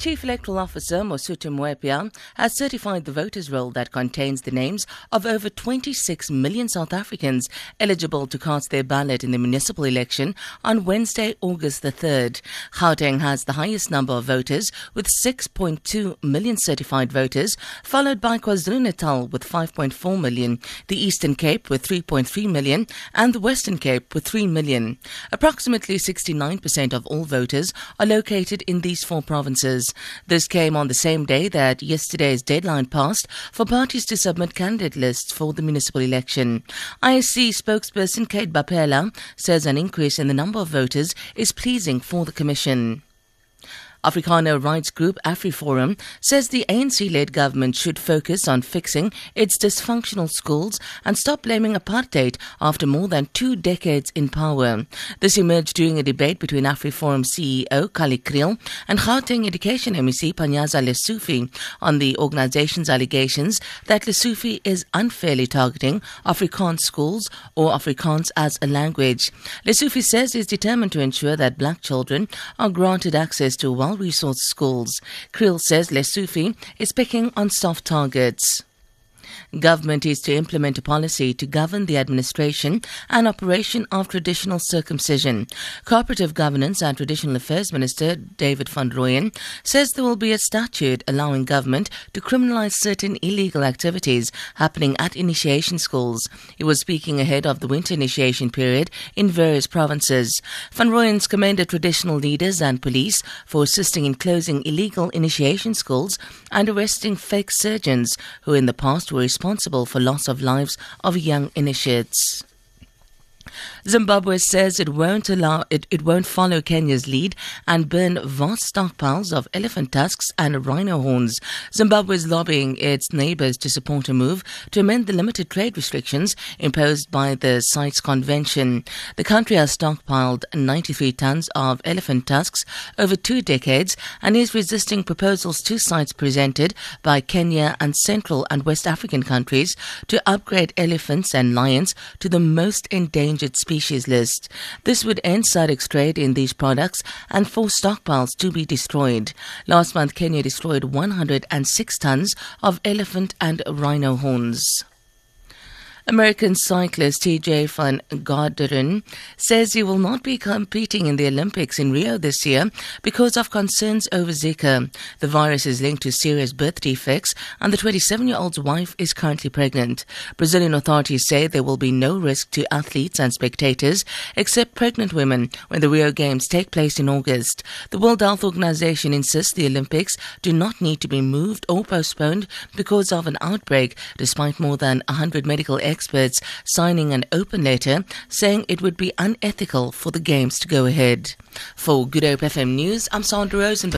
Chief Electoral Officer Mosotho Moepya has certified the voters' roll that contains the names of over 26 million South Africans eligible to cast their ballot in the municipal election on Wednesday, August the 3rd. Gauteng has the highest number of voters with 6.2 million certified voters, followed by KwaZulu-Natal with 5.4 million, the Eastern Cape with 3.3 million, and the Western Cape with 3 million. Approximately 69% of all voters are located in these four provinces. This came on the same day that yesterday's deadline passed for parties to submit candidate lists for the municipal election. IEC spokesperson Kate Bapela says an increase in the number of voters is pleasing for the Commission. Afrikaner rights group AfriForum says the ANC-led government should focus on fixing its dysfunctional schools and stop blaming apartheid after more than two decades in power. This emerged during a debate between AfriForum CEO Kallie Kriel and Gauteng Education MEC Panyaza Lesufi on the organization's allegations that Lesufi is unfairly targeting Afrikaans schools or Afrikaans as a language. Lesufi says he is determined to ensure that black children are granted access to resourced schools. Kriel says Lesufi is picking on soft targets. Government is to implement a policy to govern the administration and operation of traditional circumcision. Cooperative Governance and Traditional Affairs Minister David van Rooyen says there will be a statute allowing government to criminalize certain illegal activities happening at initiation schools. He was speaking ahead of the winter initiation period in various provinces. Van Rooyen's commended traditional leaders and police for assisting in closing illegal initiation schools and arresting fake surgeons who in the past were responsible for loss of lives of young initiates. Zimbabwe says it won't allow it, it won't follow Kenya's lead and burn vast stockpiles of elephant tusks and rhino horns. Zimbabwe is lobbying its neighbors to support a move to amend the limited trade restrictions imposed by the CITES Convention. The country has stockpiled 93 tons of elephant tusks over two decades and is resisting proposals to CITES presented by Kenya and Central and West African countries to upgrade elephants and lions to the most endangered species list. This would end SADC's trade in these products and force stockpiles to be destroyed. Last month, Kenya destroyed 106 tons of elephant and rhino horns. American cyclist Tejay van Garderen says he will not be competing in the Olympics in Rio this year because of concerns over Zika. The virus is linked to serious birth defects and the 27-year-old's wife is currently pregnant. Brazilian authorities say there will be no risk to athletes and spectators except pregnant women when the Rio Games take place in August. The World Health Organization insists the Olympics do not need to be moved or postponed because of an outbreak despite more than 100 medical experts signing an open letter saying it would be unethical for the Games to go ahead. For Good Hope FM News, I'm Sandra Rosenberg.